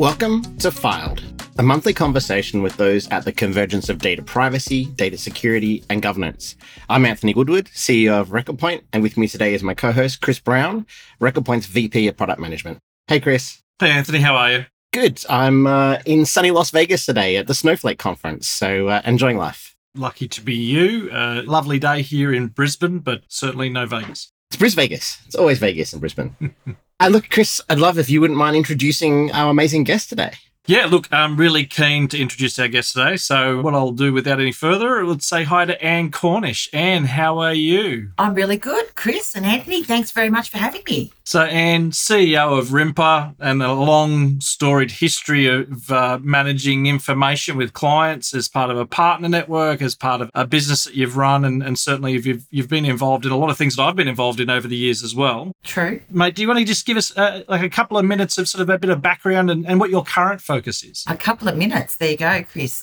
Welcome to Filed, a monthly conversation with those at the convergence of data privacy, data security, and governance. I'm Anthony Woodward, CEO of RecordPoint, and with me today is my co-host Chris Brown, RecordPoint's VP of Product Management. Hey, Chris. Hey, Anthony. How are you? Good. I'm uh, in sunny Las Vegas today at the Snowflake conference, so uh, enjoying life. Lucky to be you. Uh, lovely day here in Brisbane, but certainly no Vegas. It's Bris Vegas. It's always Vegas in Brisbane. and look, Chris, I'd love if you wouldn't mind introducing our amazing guest today. Yeah, look, I'm really keen to introduce our guest today. So, what I'll do without any further, let's say hi to Anne Cornish. Anne, how are you? I'm really good, Chris and Anthony. Thanks very much for having me. So, Anne, CEO of Rimpa, and a long storied history of uh, managing information with clients as part of a partner network, as part of a business that you've run, and, and certainly you've, you've been involved in a lot of things that I've been involved in over the years as well. True. Mate, do you want to just give us uh, like a couple of minutes of sort of a bit of background and, and what your current focus is? A couple of minutes. There you go, Chris.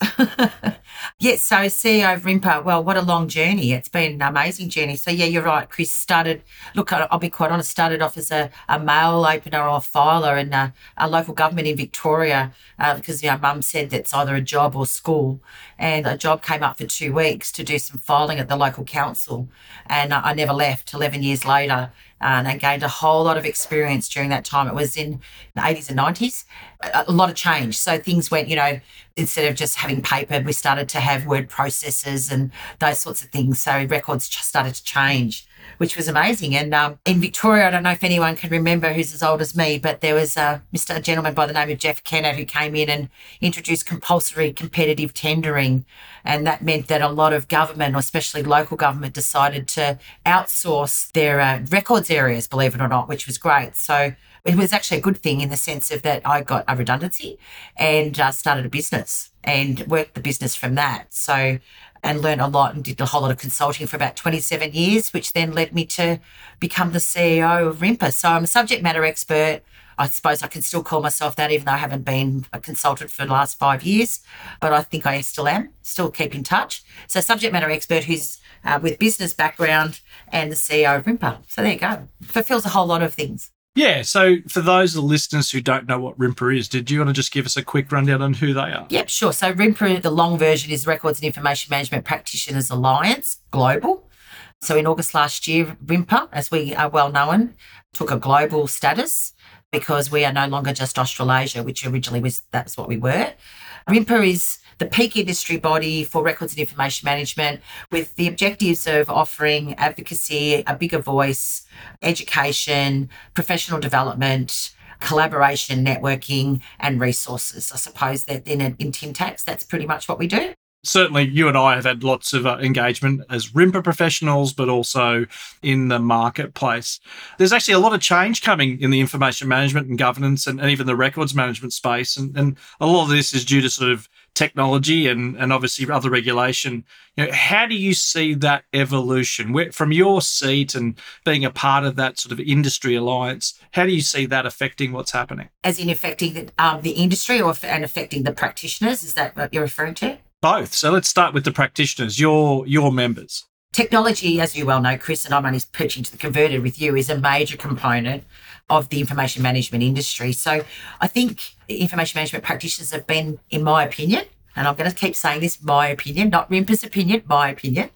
yes, so CEO of RIMPA, well, what a long journey. It's been an amazing journey. So, yeah, you're right. Chris started, look, I'll be quite honest, started off as a, a mail opener or a filer in a, a local government in Victoria uh, because, you know, mum said that's either a job or school. And a job came up for two weeks to do some filing at the local council. And I never left 11 years later and I gained a whole lot of experience during that time. It was in the 80s and 90s, a lot of change. So things went, you know, instead of just having paper, we started to have word processors and those sorts of things. So records just started to change which was amazing. And um, in Victoria, I don't know if anyone can remember who's as old as me, but there was a Mr. A gentleman by the name of Jeff Kennett who came in and introduced compulsory competitive tendering. And that meant that a lot of government, especially local government, decided to outsource their uh, records areas, believe it or not, which was great. So it was actually a good thing in the sense of that I got a redundancy and uh, started a business and worked the business from that. So and learned a lot and did a whole lot of consulting for about 27 years, which then led me to become the CEO of RIMPA. So I'm a subject matter expert. I suppose I can still call myself that, even though I haven't been a consultant for the last five years, but I think I still am, still keep in touch. So, subject matter expert who's uh, with business background and the CEO of RIMPA. So, there you go. Fulfills a whole lot of things. Yeah. So for those of the listeners who don't know what RIMPA is, did you want to just give us a quick rundown on who they are? Yep, sure. So RIMPA, the long version is Records and Information Management Practitioners Alliance Global. So in August last year, RIMPA, as we are well known, took a global status because we are no longer just Australasia, which originally was that's what we were. RIMPA is the peak industry body for records and information management with the objectives of offering advocacy, a bigger voice, education, professional development, collaboration, networking, and resources. I suppose that in, in Timtax, that's pretty much what we do certainly you and I have had lots of uh, engagement as RIMPA professionals, but also in the marketplace. There's actually a lot of change coming in the information management and governance and, and even the records management space. And, and a lot of this is due to sort of technology and, and obviously other regulation. You know, how do you see that evolution Where, from your seat and being a part of that sort of industry alliance? How do you see that affecting what's happening? As in affecting um, the industry or and affecting the practitioners? Is that what you're referring to? Both. So let's start with the practitioners, your your members. Technology, as you well know, Chris, and I'm only preaching to the converted with you, is a major component of the information management industry. So I think information management practitioners have been, in my opinion, and I'm going to keep saying this, my opinion, not RIMPA's opinion, my opinion,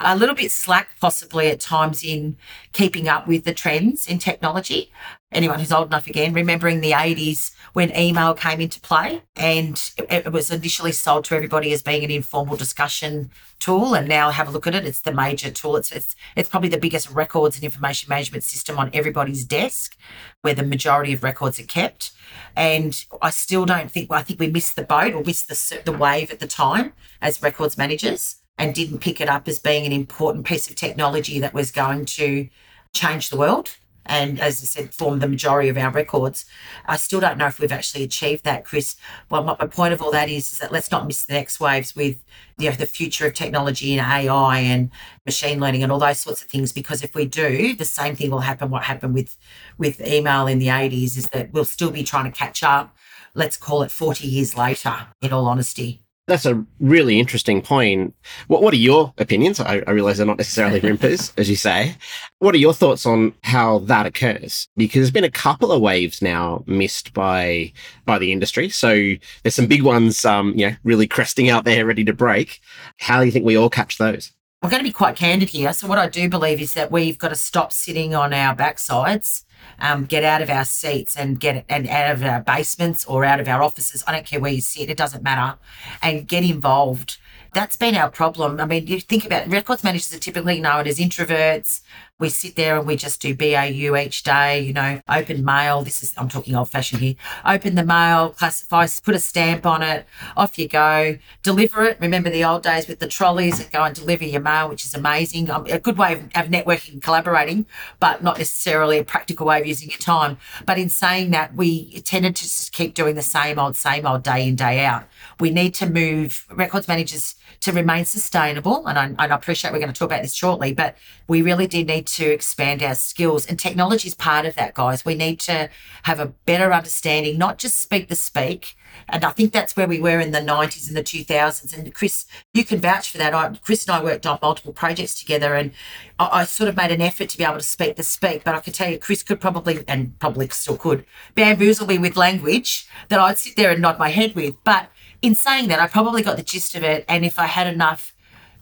a little bit slack possibly at times in keeping up with the trends in technology. Anyone who's old enough again, remembering the 80s when email came into play and it was initially sold to everybody as being an informal discussion tool and now have a look at it. It's the major tool. It's it's, it's probably the biggest records and information management system on everybody's desk where the majority of records are kept. And I still don't think well, I think we missed the boat or missed the the wave at the time as records managers and didn't pick it up as being an important piece of technology that was going to change the world and as I said, form the majority of our records. I still don't know if we've actually achieved that, Chris. Well, my, my point of all that is, is, that let's not miss the next waves with you know, the future of technology and AI and machine learning and all those sorts of things. Because if we do, the same thing will happen. What happened with with email in the 80s is that we'll still be trying to catch up. Let's call it 40 years later, in all honesty. That's a really interesting point. What What are your opinions? I, I realize they're not necessarily RIMPA's, as you say. What are your thoughts on how that occurs? Because there's been a couple of waves now missed by by the industry. So there's some big ones, um, you know, really cresting out there, ready to break. How do you think we all catch those? I'm going to be quite candid here. So, what I do believe is that we've got to stop sitting on our backsides, um, get out of our seats and get and out of our basements or out of our offices. I don't care where you sit; it doesn't matter, and get involved. That's been our problem. I mean, you think about records managers are typically known as introverts. We sit there and we just do BAU each day, you know, open mail. This is, I'm talking old fashioned here. Open the mail, classify, put a stamp on it, off you go, deliver it. Remember the old days with the trolleys and go and deliver your mail, which is amazing. Um, a good way of, of networking and collaborating, but not necessarily a practical way of using your time. But in saying that, we tended to just keep doing the same old, same old day in, day out. We need to move records managers to remain sustainable. And I, and I appreciate we're going to talk about this shortly, but we really do need to expand our skills. And technology is part of that, guys. We need to have a better understanding, not just speak the speak. And I think that's where we were in the 90s and the 2000s. And Chris, you can vouch for that. I, Chris and I worked on multiple projects together, and I, I, sort of made an effort to be able to speak the speak. But I can tell you, Chris could probably, and probably still could, bamboozle me with language that I'd sit there and nod my head with. But in saying that, I probably got the gist of it. And if I had enough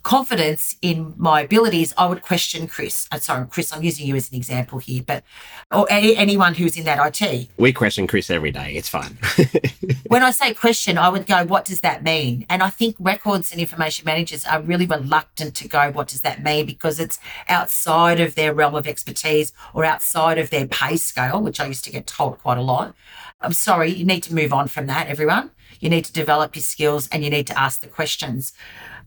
confidence in my abilities, I would question Chris. I'm uh, sorry, Chris, I'm using you as an example here, but or any, anyone who's in that IT. We question Chris every day. It's fine. when I say question, I would go, what does that mean? And I think records and information managers are really reluctant to go, what does that mean? Because it's outside of their realm of expertise or outside of their pay scale, which I used to get told quite a lot. I'm sorry, you need to move on from that, everyone. You need to develop your skills and you need to ask the questions.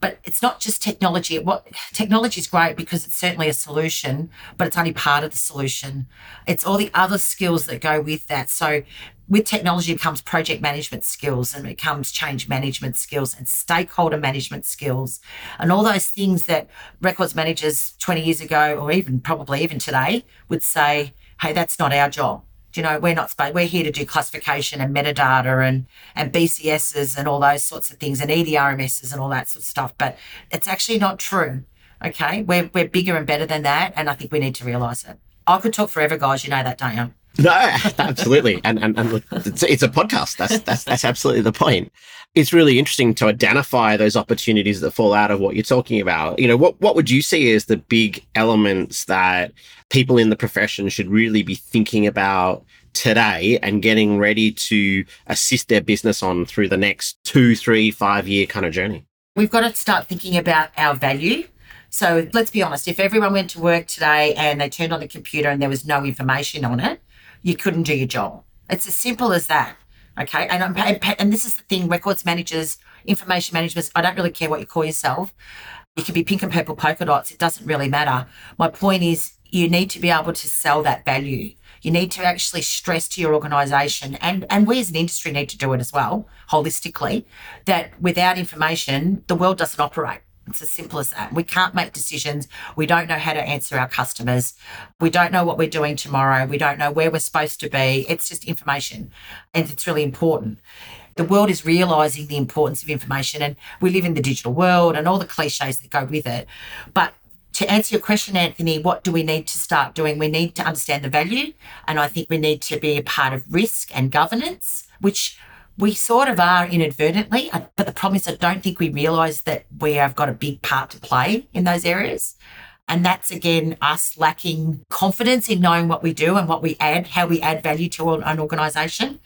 But it's not just technology. What technology is great because it's certainly a solution, but it's only part of the solution. It's all the other skills that go with that. So with technology comes project management skills and it comes change management skills and stakeholder management skills and all those things that records managers 20 years ago or even probably even today would say hey that's not our job you know, we're not we're here to do classification and metadata and, and BCSs and all those sorts of things and EDRMSs and all that sort of stuff. But it's actually not true. Okay. We're, we're bigger and better than that. And I think we need to realize it. I could talk forever, guys. You know that, don't you? No, absolutely, and and, and it's, it's a podcast. That's that's that's absolutely the point. It's really interesting to identify those opportunities that fall out of what you're talking about. You know, what what would you see as the big elements that people in the profession should really be thinking about today and getting ready to assist their business on through the next two, three, five year kind of journey? We've got to start thinking about our value so let's be honest, if everyone went to work today and they turned on the computer and there was no information on it, you couldn't do your job. It's as simple as that. Okay. And, and this is the thing records managers, information managers, I don't really care what you call yourself. You can be pink and purple polka dots. It doesn't really matter. My point is, you need to be able to sell that value. You need to actually stress to your organization, and, and we as an industry need to do it as well, holistically, that without information, the world doesn't operate. It's as simple as that. We can't make decisions. We don't know how to answer our customers. We don't know what we're doing tomorrow. We don't know where we're supposed to be. It's just information. And it's really important. The world is realizing the importance of information, and we live in the digital world and all the cliches that go with it. But to answer your question, Anthony, what do we need to start doing? We need to understand the value, and I think we need to be a part of risk and governance, which we sort of are inadvertently, uh, but the problem is I don't think we realise that we have got a big part to play in those areas. And that's again us lacking confidence in knowing what we do and what we add, how we add value to an organisation.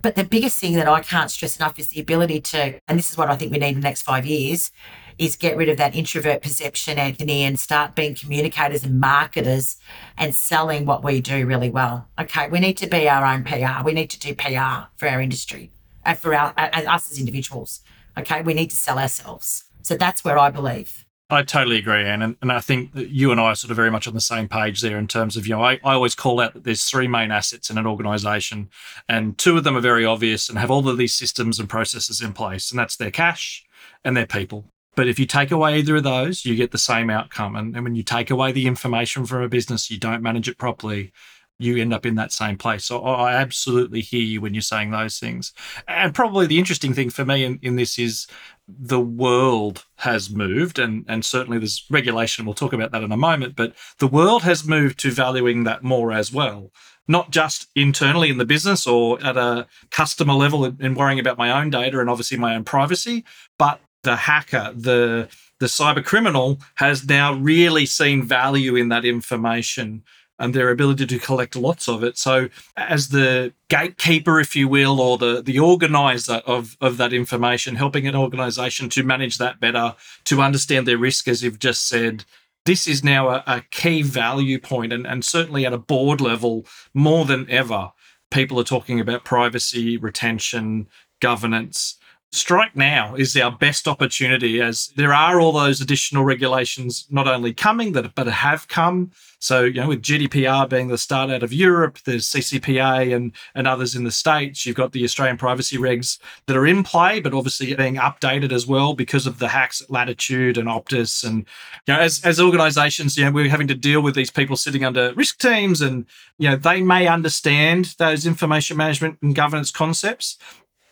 But the biggest thing that I can't stress enough is the ability to, and this is what I think we need in the next five years, is get rid of that introvert perception, Anthony, and start being communicators and marketers and selling what we do really well. Okay, we need to be our own PR. We need to do PR for our industry Uh, for our uh, as us as individuals. Okay, we need to sell ourselves. So that's where I believe. I totally agree, Anne. And, and I think that you and I are sort of very much on the same page there in terms of, you know, I, I always call out that there's three main assets in an organization, and two of them are very obvious and have all of these systems and processes in place, and that's their cash and their people. But if you take away either of those, you get the same outcome. And, and when you take away the information from a business, you don't manage it properly, you end up in that same place. So I absolutely hear you when you're saying those things. And probably the interesting thing for me in, in this is the world has moved, and, and certainly there's regulation. We'll talk about that in a moment, but the world has moved to valuing that more as well. Not just internally in the business or at a customer level and worrying about my own data and obviously my own privacy, but the hacker, the the cyber criminal has now really seen value in that information and their ability to collect lots of it. So, as the gatekeeper, if you will, or the, the organizer of, of that information, helping an organization to manage that better, to understand their risk, as you've just said, this is now a, a key value point, and, and certainly at a board level, more than ever, people are talking about privacy, retention, governance. Strike now is our best opportunity as there are all those additional regulations not only coming that but have come. So, you know, with GDPR being the start out of Europe, there's CCPA and, and others in the States. You've got the Australian privacy regs that are in play, but obviously being updated as well because of the hacks at Latitude and Optus. And, you know, as, as organizations, you know, we're having to deal with these people sitting under risk teams and, you know, they may understand those information management and governance concepts,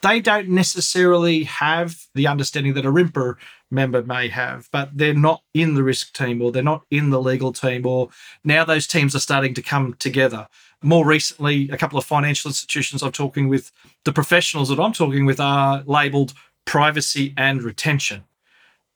they don't necessarily have the understanding that a RIMPA member may have, but they're not in the risk team or they're not in the legal team, or now those teams are starting to come together. More recently, a couple of financial institutions I'm talking with, the professionals that I'm talking with are labeled privacy and retention.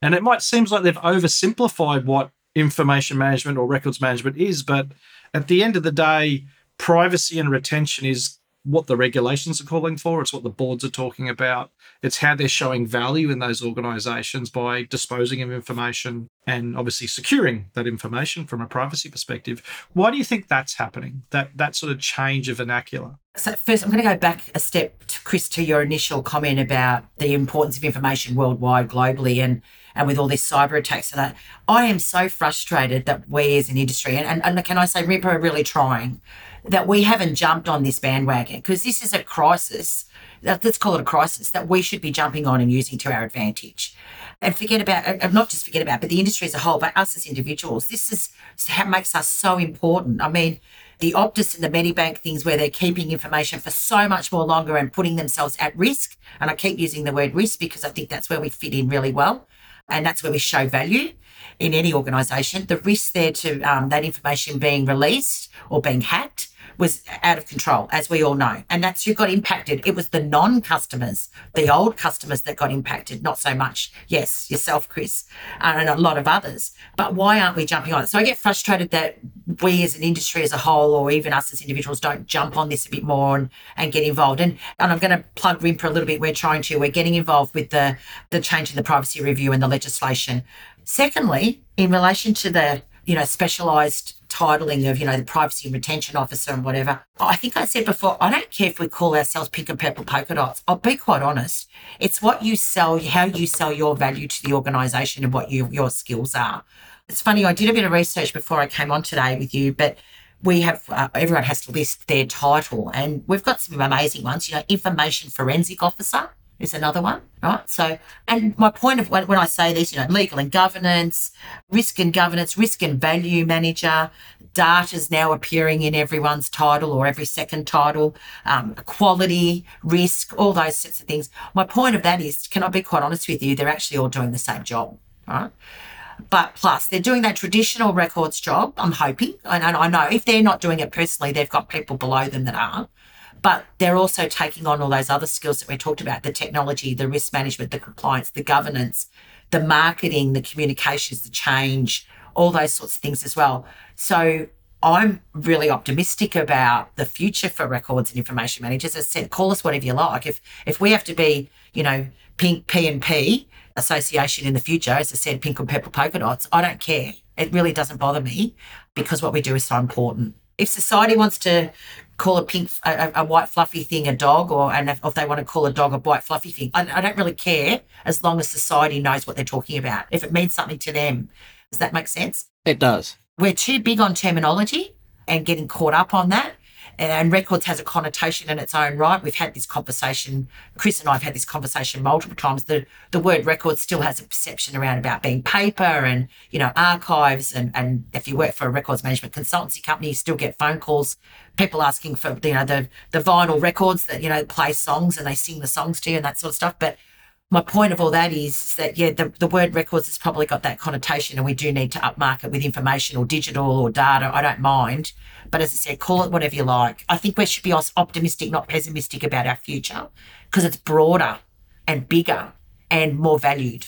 And it might seem like they've oversimplified what information management or records management is, but at the end of the day, privacy and retention is what the regulations are calling for. It's what the boards are talking about. It's how they're showing value in those organizations by disposing of information and obviously securing that information from a privacy perspective. Why do you think that's happening? That that sort of change of vernacular? So first, I'm going to go back a step, to Chris, to your initial comment about the importance of information worldwide, globally, and and with all these cyber attacks and that. I am so frustrated that we as an industry, and, and, and can I say, RIMPA are really trying that we haven't jumped on this bandwagon because this is a crisis. Let's call it a crisis that we should be jumping on and using to our advantage. And forget about, uh, not just forget about, but the industry as a whole, but us as individuals. This is how makes us so important. I mean, the Optus and the Medibank things where they're keeping information for so much more longer and putting themselves at risk. And I keep using the word risk because I think that's where we fit in really well. And that's where we show value in any organisation. The risk there to um, that information being released or being hacked was out of control, as we all know. And that's who got impacted. It was the non customers, the old customers that got impacted, not so much, yes, yourself, Chris, uh, and a lot of others. But why aren't we jumping on it? So I get frustrated that we as an industry as a whole, or even us as individuals, don't jump on this a bit more and, and get involved. And, and I'm going to plug RIMPA a little bit. We're trying to, we're getting involved with the, the change in the privacy review and the legislation. Secondly, in relation to the you know, specialised titling of, you know, the privacy and retention officer and whatever. I think I said before, I don't care if we call ourselves pink and purple polka dots. I'll be quite honest. It's what you sell, how you sell your value to the organisation and what you, your skills are. It's funny, I did a bit of research before I came on today with you, but we have uh, everyone has to list their title and we've got some amazing ones you know information forensic officer is another one, right? So, and my point of when, when I say this, you know, legal and governance, risk and governance, risk and value manager, data is now appearing in everyone's title or every second title, um, quality, risk, all those sorts of things. My point of that is, can I be quite honest with you? They're actually all doing the same job, right? But plus, they're doing that traditional records job, I'm hoping. And I know if they're not doing it personally, they've got people below them that are but they're also taking on all those other skills that we talked about the technology, the risk management, the compliance, the governance, the marketing, the communications, the change, all those sorts of things as well. So I'm really optimistic about the future for records and information managers. As I said, call us whatever you like. If if we have to be, you know, pink P and P association in the future, as I said, pink and purple polka dots, I don't care. It really doesn't bother me because what we do is so important. If society wants to call a pink, a, a, white fluffy thing a dog, or and if, if, they want to call a dog a white fluffy thing, I, I, don't really care as long as society knows what they're talking about. If it means something to them, does that make sense? It does. We're too big on terminology and getting caught up on that. And records has a connotation in its own right. We've had this conversation. Chris and I have had this conversation multiple times. The the word record still has a perception around about being paper and you know archives and and if you work for a records management consultancy company, you still get phone calls, people asking for you know the the vinyl records that you know play songs and they sing the songs to you and that sort of stuff. But my point of all that is that yeah, the, the word records has probably got that connotation, and we do need to upmarket with information or digital or data. I don't mind, but as I said, call it whatever you like. I think we should be optimistic, not pessimistic about our future, because it's broader and bigger and more valued.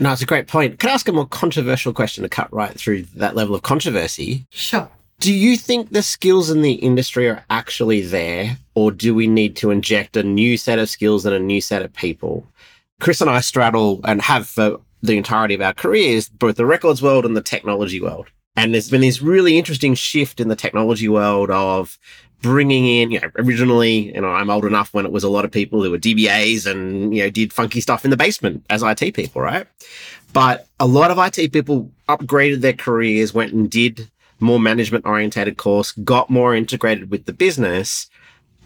No, it's a great point. Can I ask a more controversial question to cut right through that level of controversy? Sure. Do you think the skills in the industry are actually there, or do we need to inject a new set of skills and a new set of people? Chris and I straddle and have for the entirety of our careers, both the records world and the technology world. And there's been this really interesting shift in the technology world of bringing in, you know, originally, you know, I'm old enough when it was a lot of people who were DBAs and, you know, did funky stuff in the basement as IT people, right? But a lot of IT people upgraded their careers, went and did more management orientated course, got more integrated with the business.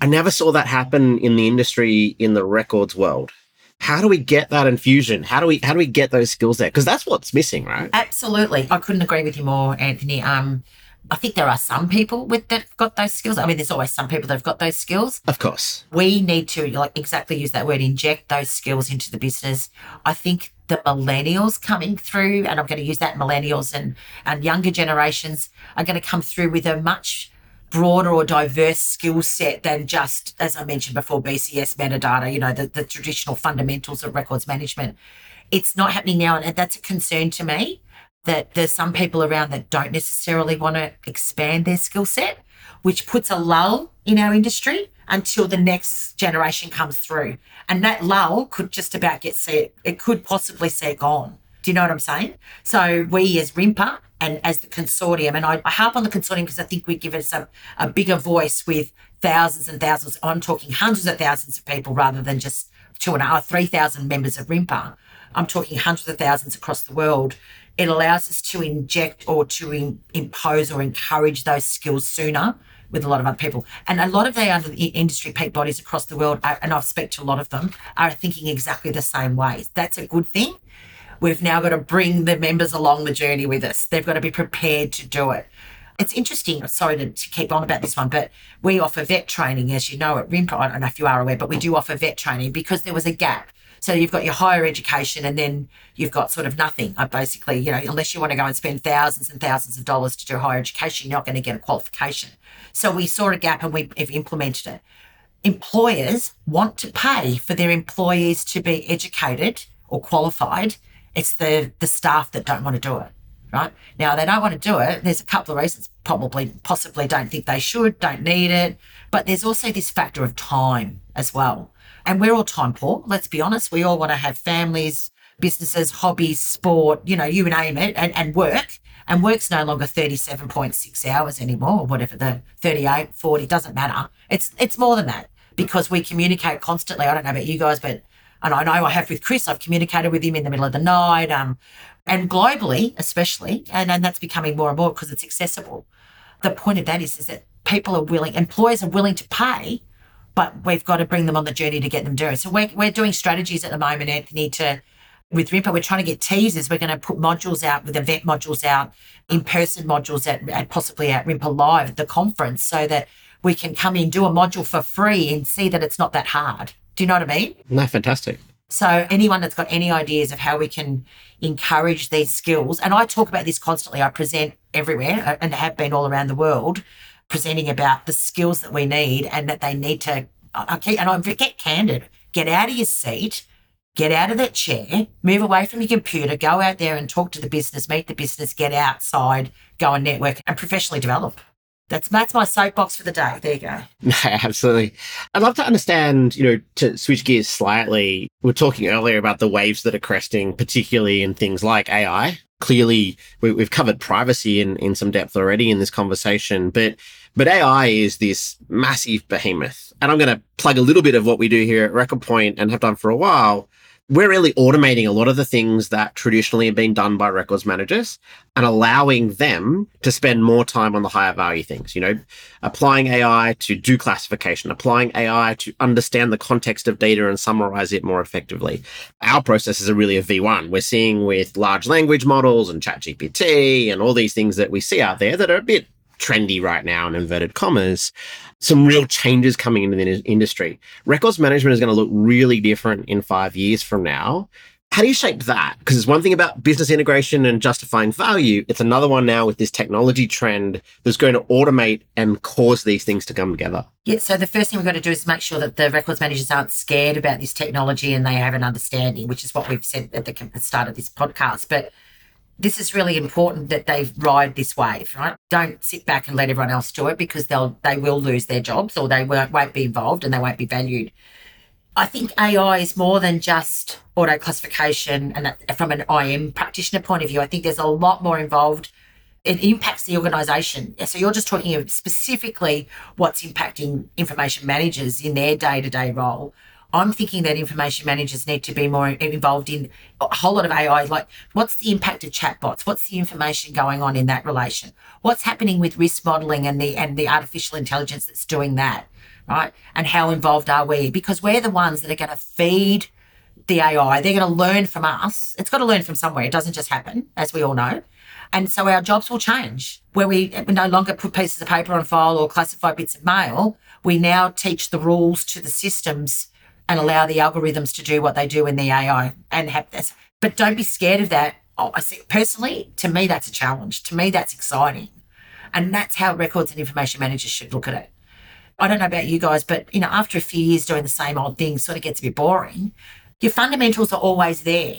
I never saw that happen in the industry in the records world how do we get that infusion? How do we how do we get those skills there? Because that's what's missing, right? Absolutely. I couldn't agree with you more, Anthony. Um, I think there are some people with that got those skills. I mean, there's always some people that have got those skills. Of course. We need to like exactly use that word, inject those skills into the business. I think the millennials coming through, and I'm going to use that millennials and and younger generations are going to come through with a much broader or diverse skill set than just, as I mentioned before, BCS metadata, you know, the, the traditional fundamentals of records management. It's not happening now. And that's a concern to me that there's some people around that don't necessarily want to expand their skill set, which puts a lull in our industry until the next generation comes through. And that lull could just about get set, it could possibly see it gone. Do you know what I'm saying? So we as RIMPA and as the consortium. And I, I harp on the consortium because I think we give us a, a bigger voice with thousands and thousands. I'm talking hundreds of thousands of people rather than just two and a uh, half, 3,000 members of RIMPA. I'm talking hundreds of thousands across the world. It allows us to inject or to in, impose or encourage those skills sooner with a lot of other people. And a lot of the other industry peak bodies across the world, are, and I've spoken to a lot of them, are thinking exactly the same way. That's a good thing We've now got to bring the members along the journey with us. They've got to be prepared to do it. It's interesting. Sorry to, to keep on about this one, but we offer vet training, as you know, at RIMPA. I don't know if you are aware, but we do offer vet training because there was a gap. So you've got your higher education and then you've got sort of nothing. I basically, you know, unless you want to go and spend thousands and thousands of dollars to do higher education, you're not going to get a qualification. So we saw a gap and we've implemented it. Employers want to pay for their employees to be educated or qualified it's the the staff that don't want to do it. Right now, they don't want to do it. There's a couple of reasons. Probably, possibly, don't think they should, don't need it. But there's also this factor of time as well. And we're all time poor. Let's be honest. We all want to have families, businesses, hobbies, sport. You know, you name it, and, and work. And work's no longer 37.6 hours anymore, or whatever the 38, 40, doesn't matter. It's it's more than that because we communicate constantly. I don't know about you guys, but and I know I have with Chris. I've communicated with him in the middle of the night, um, and globally, especially, and, and that's becoming more and more because it's accessible. The point of that is, is that people are willing, employers are willing to pay, but we've got to bring them on the journey to get them doing. So we're, we're doing strategies at the moment, Anthony, to with RIMPA, we're trying to get teasers. We're going to put modules out with event modules out, in person modules at, at possibly at RIMPA Live, the conference, so that we can come in, do a module for free and see that it's not that hard. Do you know what I mean? No, fantastic. So anyone that's got any ideas of how we can encourage these skills, and I talk about this constantly. I present everywhere uh, and have been all around the world, presenting about the skills that we need and that they need to. Okay, and I get candid. Get out of your seat, get out of that chair, move away from your computer, go out there and talk to the business, meet the business, get outside, go and network and professionally develop. That's that's my soapbox for the day. There you go. No, absolutely. I'd love to understand, you know, to switch gears slightly. We are talking earlier about the waves that are cresting, particularly in things like AI. Clearly, we, have covered privacy in, in some depth already in this conversation, but but AI is this massive behemoth. And I'm going to plug a little bit of what we do here at Record Point and have done for a while. We're really automating a lot of the things that traditionally have been done by records managers and allowing them to spend more time on the higher value things, you know, applying AI to do classification, applying AI to understand the context of data and summarize it more effectively. Our processes are really a V1. We're seeing with large language models and ChatGPT and all these things that we see out there that are a bit trendy right now in inverted commas, some real changes coming into the industry. Records management is going to look really different in five years from now. How do you shape that? Because it's one thing about business integration and justifying value. It's another one now with this technology trend that's going to automate and cause these things to come together. Yeah. So the first thing we've got to do is make sure that the records managers aren't scared about this technology and they have an understanding, which is what we've said at the start of this podcast. But this is really important that they ride this wave, right? Don't sit back and let everyone else do it because they'll they will lose their jobs or they won't, won't be involved and they won't be valued. I think AI is more than just auto classification, and from an IM practitioner point of view, I think there's a lot more involved. It impacts the organisation. So you're just talking of specifically what's impacting information managers in their day to day role. I'm thinking that information managers need to be more involved in a whole lot of AI. Like, what's the impact of chatbots? What's the information going on in that relation? What's happening with risk modeling and the and the artificial intelligence that's doing that, right? And how involved are we? Because we're the ones that are going to feed the AI. They're going to learn from us. It's got to learn from somewhere. It doesn't just happen, as we all know. And so our jobs will change where we no longer put pieces of paper on file or classify bits of mail. We now teach the rules to the systems and allow the algorithms to do what they do in the AI and have this. But don't be scared of that. Oh, I see, personally, to me, that's a challenge. To me, that's exciting. And that's how records and information managers should look at it. I don't know about you guys, but you know, after a few years doing the same old thing, sort of gets a bit boring. Your fundamentals are always there.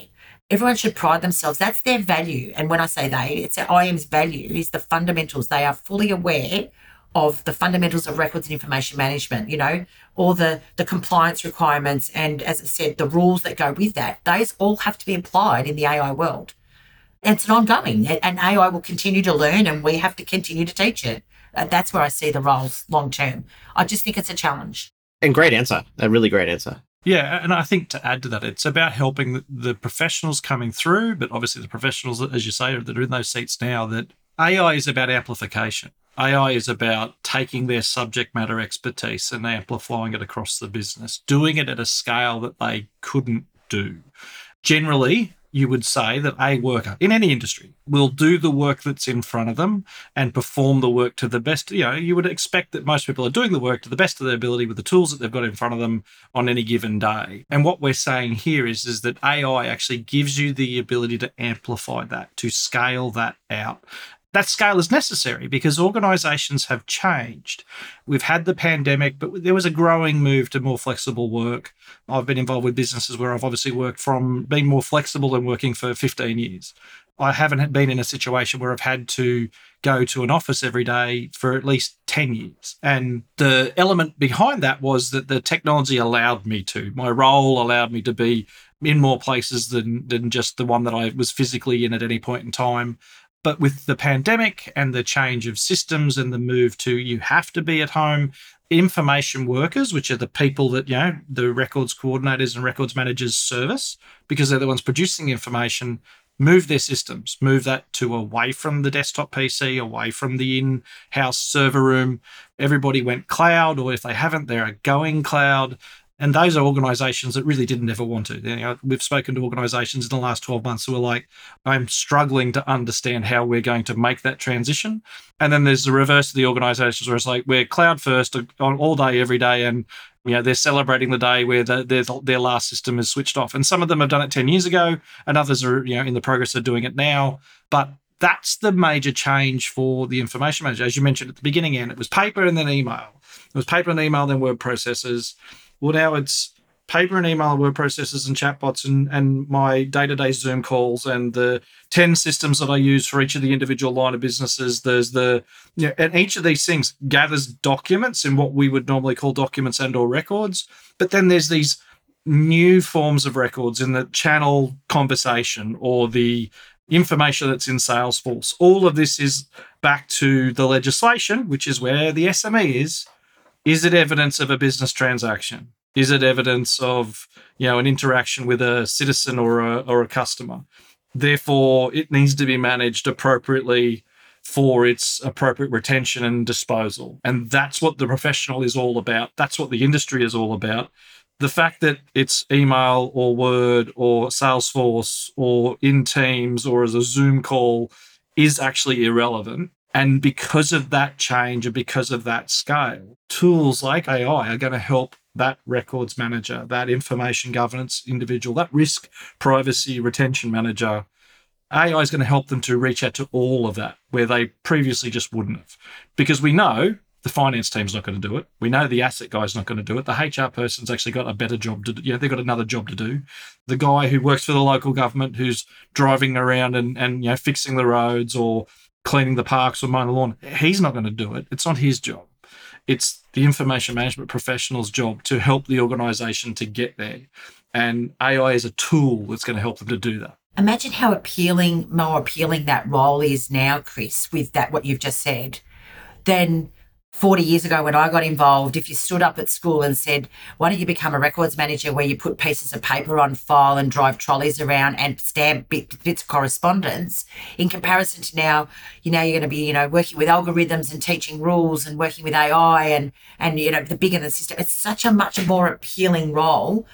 Everyone should pride themselves. That's their value. And when I say they, it's IM's value is the fundamentals. They are fully aware of the fundamentals of records and information management, you know, all the, the compliance requirements and, as I said, the rules that go with that, those all have to be applied in the AI world. And it's an ongoing, and AI will continue to learn, and we have to continue to teach it. Uh, that's where I see the roles long term. I just think it's a challenge. And great answer. A really great answer. Yeah, and I think to add to that, it's about helping the, the, professionals coming through, but obviously the professionals, as you say, that are in those seats now. That AI is about amplification. AI is about taking their subject matter expertise and amplifying it across the business, doing it at a scale that they couldn't do. Generally, you would say that a worker in any industry will do the work that's in front of them and perform the work to the best. You know, you would expect that most people are doing the work to the best of their ability with the tools that they've got in front of them on any given day. And what we're saying here is, is that AI actually gives you the ability to amplify that, to scale that out that scale is necessary because organizations have changed. We've had the pandemic, but there was a growing move to more flexible work. I've been involved with businesses where I've obviously worked from being more flexible and working for 15 years. I haven't been in a situation where I've had to go to an office every day for at least 10 years. And the element behind that was that the technology allowed me to. My role allowed me to be in more places than than just the one that I was physically in at any point in time. But with the pandemic and the change of systems and the move to you have to be at home, information workers, which are the people that, you know, the records coordinators and records managers service, because they're the ones producing information, move their systems, move that to away from the desktop PC, away from the in house server room. Everybody went cloud, or if they haven't, they're going cloud. And those are organizations that really didn't ever want to. You know, we've spoken to organizations in the last 12 months who are like, I'm struggling to understand how we're going to make that transition. And then there's the reverse of the organizations where it's like, we're cloud first all day, every day. And you know, they're celebrating the day where the, their, their last system is switched off. And some of them have done it 10 years ago, and others are, you know, in the progress of doing it now. But that's the major change for the information manager. As you mentioned at the beginning, and it was paper and then email. It was paper and email, then word processors. Well, now it's paper and email word processors and chatbots and, and my day-to-day Zoom calls and the 10 systems that I use for each of the individual line of businesses. There's the, you know, and each of these things gathers documents in what we would normally call documents and or records. But then there's these new forms of records in the channel conversation or the information that's in Salesforce. All of this is back to the legislation, which is where the SME is, is it evidence of a business transaction? Is it evidence of, you know, an interaction with a citizen or a, or a customer? Therefore, it needs to be managed appropriately for its appropriate retention and disposal. And that's what the professional is all about. That's what the industry is all about. The fact that it's email or Word or Salesforce or in Teams or as a Zoom call is actually irrelevant. And because of that change and because of that scale, tools like AI are going to help that records manager, that information governance individual, that risk privacy retention manager AI is going to help them to reach out to all of that where they previously just wouldn't have. Because we know the finance team's not going to do it. We know the asset guy's not going to do it. The HR person's actually got a better job to do. You know, they've got another job to do. The guy who works for the local government who's driving around and, and you know, fixing the roads or cleaning the parks or mowing the lawn, he's not going to do it. It's not his job. It's the information management professional's job to help the organization to get there. And AI is a tool that's going to help them to do that. Imagine how appealing, more appealing that role is now, Chris, with that what you've just said, than 40 years ago when I got involved. If you stood up at school and said, Why don't you become a records manager where you put pieces of paper on file and drive trolleys around and stamp bit, bits of correspondence, in comparison to now, you know, you're going to be, you know, working with algorithms and teaching rules and working with AI and, and you know, the bigger the system. It's such a much more appealing role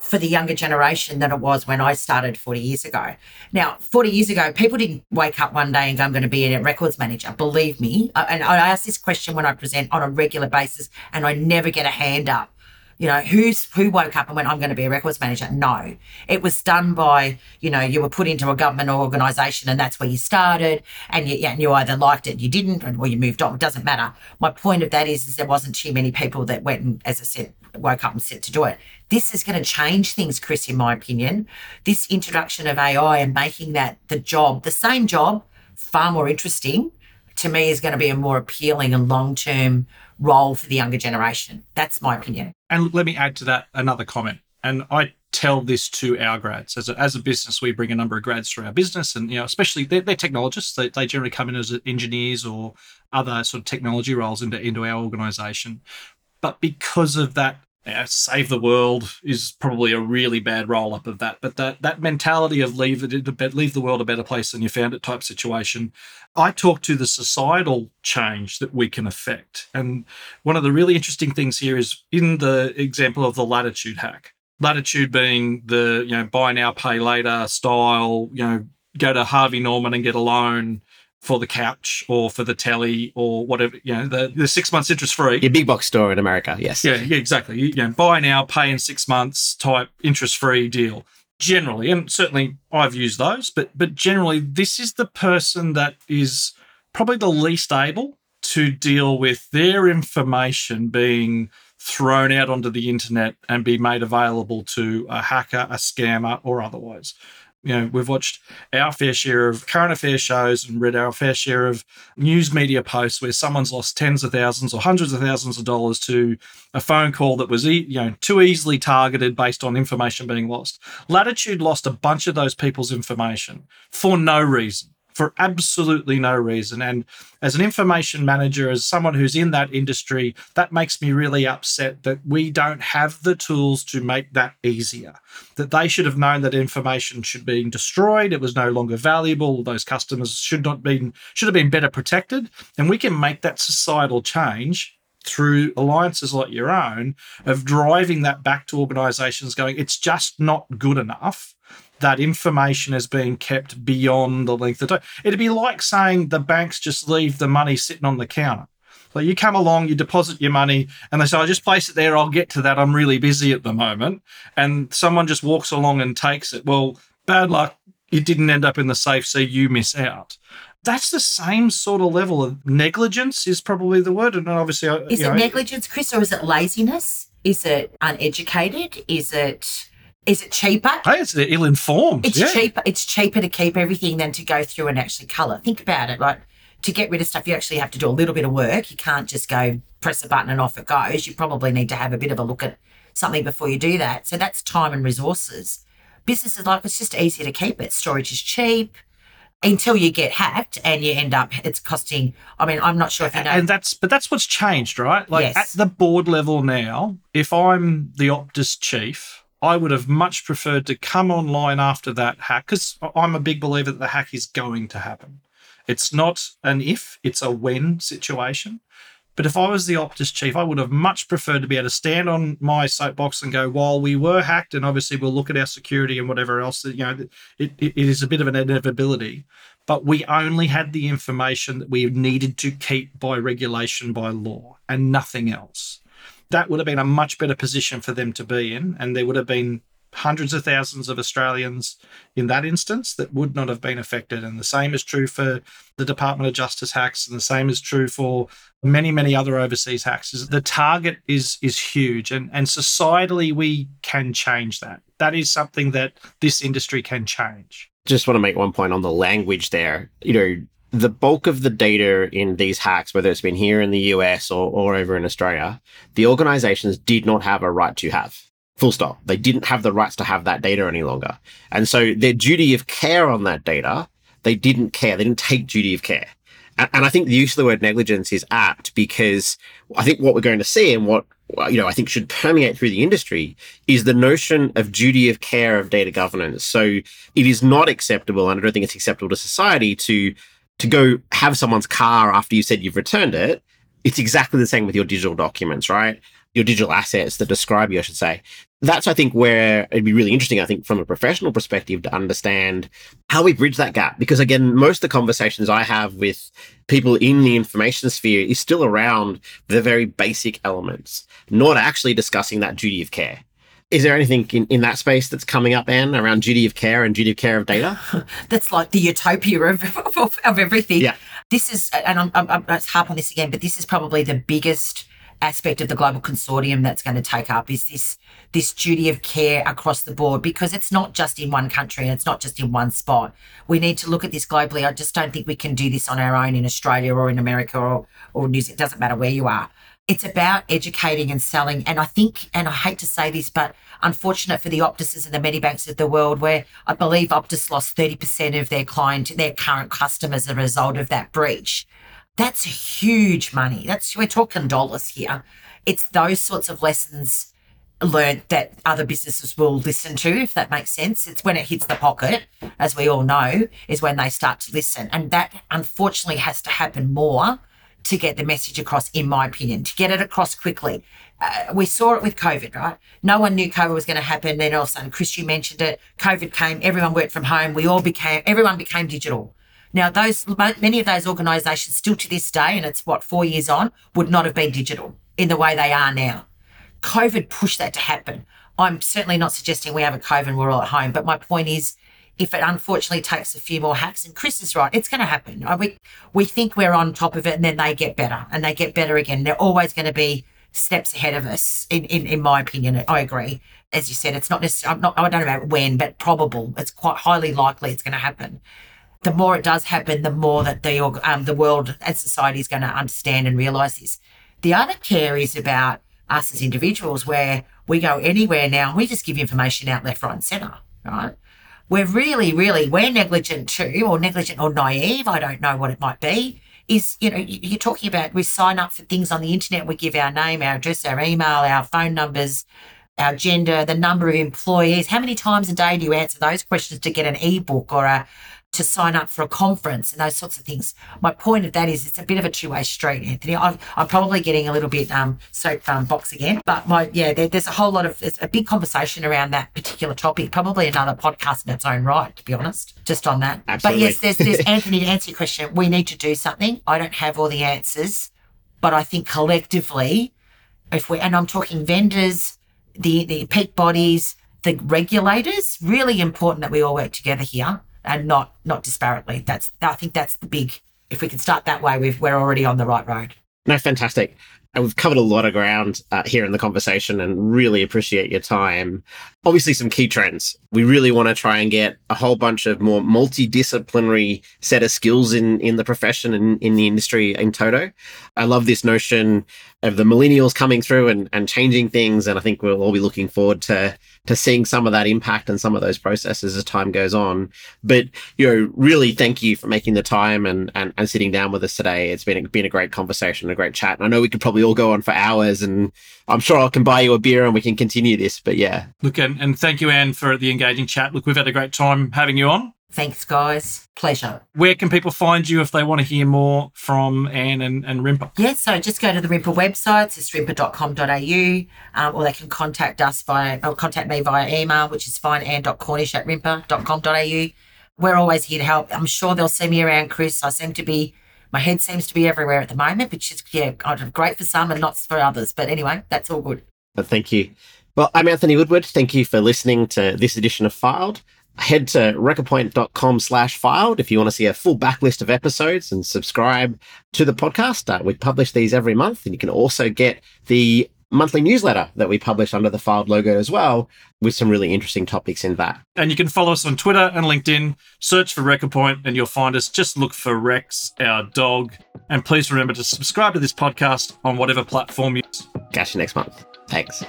for the younger generation than it was when I started 40 years ago. Now, 40 years ago, people didn't wake up one day and go, I'm going to be a records manager. Believe me. And I ask this question when I present on a regular basis, and I never get a hand up. You know, who's who woke up and went, I'm going to be a records manager? No. It was done by, you know, you were put into a government organisation and that's where you started. And you, yeah, you either liked it, you didn't, or you moved on. It doesn't matter. My point of that is, is there wasn't too many people that went and, as I said, woke up and set to do it. This is going to change things, Chris, in my opinion. This introduction of AI and making that the job, the same job, far more interesting to me is going to be a more appealing and long term role for the younger generation. That's my opinion. And let me add to that another comment. And I tell this to our grads as a, as a business we bring a number of grads through our business and you know especially they're, they're technologists they, they generally come in as engineers or other sort of technology roles into into our organization but because of that save the world is probably a really bad roll up of that. But that that mentality of leave it, leave the world a better place than you found it type situation. I talk to the societal change that we can affect, and one of the really interesting things here is in the example of the latitude hack. Latitude being the you know buy now pay later style. You know, go to Harvey Norman and get a loan for the couch or for the telly or whatever, you know, the, the six months interest free. Your big box store in America, yes. Yeah, yeah, exactly. You, know, buy now, pay in six months type interest free deal. Generally, and certainly I've used those, but but generally this is the person that is probably the least able to deal with their information being thrown out onto the internet and be made available to a hacker, a scammer, or otherwise you know, we've watched our fair share of current affairs shows and read our fair share of news media posts where someone's lost tens of thousands or hundreds of thousands of dollars to a phone call that was, e- you know, too easily targeted based on information being lost. Latitude lost a bunch of those people's information for no reason for absolutely no reason. And as an information manager, as someone who's in that industry, that makes me really upset that we don't have the tools to make that easier. That they should have known that information should be destroyed, it was no longer valuable, those customers should not been should have been better protected. And we can make that societal change through alliances like your own of driving that back to organizations going, it's just not good enough that information is being kept beyond the length of time. It'd be like saying the banks just leave the money sitting on the counter. Like you come along, you deposit your money, and they say, "I just place it there. I'll get to that. I'm really busy at the moment." And someone just walks along and takes it. Well, bad luck. It didn't end up in the safe, so you miss out. That's the same sort of level of negligence, is probably the word. And obviously, is it know, negligence, Chris, or is it laziness? Is it uneducated? Is it is it cheaper? Hey, it's uh, ill informed. It's yeah. cheaper. It's cheaper to keep everything than to go through and actually colour. Think about it. Like to get rid of stuff, you actually have to do a little bit of work. You can't just go press a button and off it goes. You probably need to have a bit of a look at something before you do that. So that's time and resources. Businesses like it's just easier to keep it. Storage is cheap. until you get hacked and you end up it's costing i mean i'm not sure if you know and that's but that's what's changed right like Yes. at the board level now if i'm the optus chief i would have much preferred to come online after that hack because i'm a big believer that the hack is going to happen it's not an if it's a when situation but if I was the Optus chief, I would have much preferred to be able to stand on my soapbox and go, while we were hacked, and obviously we'll look at our security and whatever else, you know, it, it, it is a bit of an inevitability. But we only had the information that we needed to keep by regulation, by law, and nothing else. That would have been a much better position for them to be in, and there would have been hundreds of thousands of Australians in that instance that would not have been affected. And the same is true for the Department of Justice hacks, and the same is true for many, many other overseas hacks. The target is is huge, and and societally we can change that. That is something that this industry can change. Just want to make one point on the language there. You know, the bulk of the data in these hacks, whether it's been here in the US or, or over in Australia, the organizations did not have a right to have. Full stop. They didn't have the rights to have that data any longer. And so their duty of care on that data, they didn't care. They didn't take duty of care. And, and I think the use of the word negligence is apt because I think what we're going to see and what you know I think should permeate through the industry is the notion of duty of care of data governance. So it is not acceptable, and I don't think it's acceptable to society to to go have someone's car after you said you've returned it. It's exactly the same with your digital documents, right? Your digital assets that describe you, I should say. That's, I think, where it'd be really interesting, I think, from a professional perspective to understand how we bridge that gap. Because again, most of the conversations I have with people in the information sphere is still around the very basic elements, not actually discussing that duty of care. Is there anything in, in that space that's coming up, Anne, around duty of care and duty of care of data? that's like the utopia of, of, of everything. Yeah. This is, and I'm, I'm, I'm let's harp on this again, but this is probably the biggest aspect of the global consortium that's going to take up is this this duty of care across the board because it's not just in one country and it's not just in one spot. We need to look at this globally. I just don't think we can do this on our own in Australia or in America or or New Zealand. It doesn't matter where you are. It's about educating and selling. And I think, and I hate to say this, but unfortunate for the Optuses and the Medibanks of the world, where I believe Optus lost 30% of their client, their current customers as a result of that breach. That's huge money. That's we're talking dollars here. It's those sorts of lessons learned that other businesses will listen to, if that makes sense. It's when it hits the pocket, as we all know, is when they start to listen. And that unfortunately has to happen more to get the message across, in my opinion, to get it across quickly. Uh, we saw it with COVID, right? No one knew COVID was going to happen. Then all of a sudden, Chris, you mentioned it. COVID came. Everyone worked from home. We all became. Everyone became digital. Now, those many of those organisations still to this day, and it's what four years on, would not have been digital in the way they are now. COVID pushed that to happen. I'm certainly not suggesting we have a COVID and we're all at home, but my point is, if it unfortunately takes a few more hacks, and Chris is right, it's going to happen. We we think we're on top of it, and then they get better, and they get better again. They're always going to be steps ahead of us. In, in in my opinion, I agree. As you said, it's not necessarily. I'm not. I don't know about when, but probable. It's quite highly likely it's going to happen. The more it does happen, the more that the um, the world and society is going to understand and realize this. The other care is about us as individuals, where we go anywhere now, we just give information out left, right, and centre, right? We're really, really, we're negligent too, or negligent or naive. I don't know what it might be. Is, you know, you're talking about we sign up for things on the internet, we give our name, our address, our email, our phone numbers, our gender, the number of employees. How many times a day do you answer those questions to get an ebook or a to sign up for a conference and those sorts of things. My point of that is it's a bit of a two way street, Anthony. I'm, I'm probably getting a little bit um, soap um, box again, but my yeah, there, there's a whole lot of there's a big conversation around that particular topic. Probably another podcast in its own right, to be honest, just on that. Absolutely. But yes, there's, there's Anthony to answer your question. We need to do something. I don't have all the answers, but I think collectively, if we and I'm talking vendors, the the peak bodies, the regulators, really important that we all work together here and not not disparately. That's I think that's the big. If we can start that way, we've, we're already on the right road. No, fantastic. And we've covered a lot of ground uh, here in the conversation and really appreciate your time. Obviously, some key trends. We really want to try and get a whole bunch of more multidisciplinary set of skills in, in the profession and in the industry in toto. I love this notion of the millennials coming through and, and changing things. And I think we'll all be looking forward to to seeing some of that impact and some of those processes as time goes on. But you know, really thank you for making the time and and, and sitting down with us today. It's been a, been a great conversation, a great chat. And I know we could probably all go on for hours, and I'm sure I can buy you a beer and we can continue this. But yeah, look, and, and thank you, Anne, for the engaging chat. Look, we've had a great time having you on. Thanks, guys. Pleasure. Where can people find you if they want to hear more from Anne and, and RIMPA? Yeah, so just go to the RIMPA website, it's rimpa.com.au, um, or they can contact us via, or contact me via email, which is fine, anne.cornish at rimpa.com.au. We're always here to help. I'm sure they'll see me around, Chris. I seem to be, my head seems to be everywhere at the moment, which is, yeah, great for some and not for others. But anyway, that's all good. But thank you. Well, I'm Anthony Woodward. Thank you for listening to this edition of Filed head to recordpoint.com slash filed if you want to see a full backlist of episodes and subscribe to the podcast. Uh, we publish these every month, and you can also get the monthly newsletter that we publish under the filed logo as well, with some really interesting topics in that. And you can follow us on Twitter and LinkedIn. Search for RecordPoint and you'll find us. Just look for Rex, our dog. And please remember to subscribe to this podcast on whatever platform you use. Catch you next month. Thanks.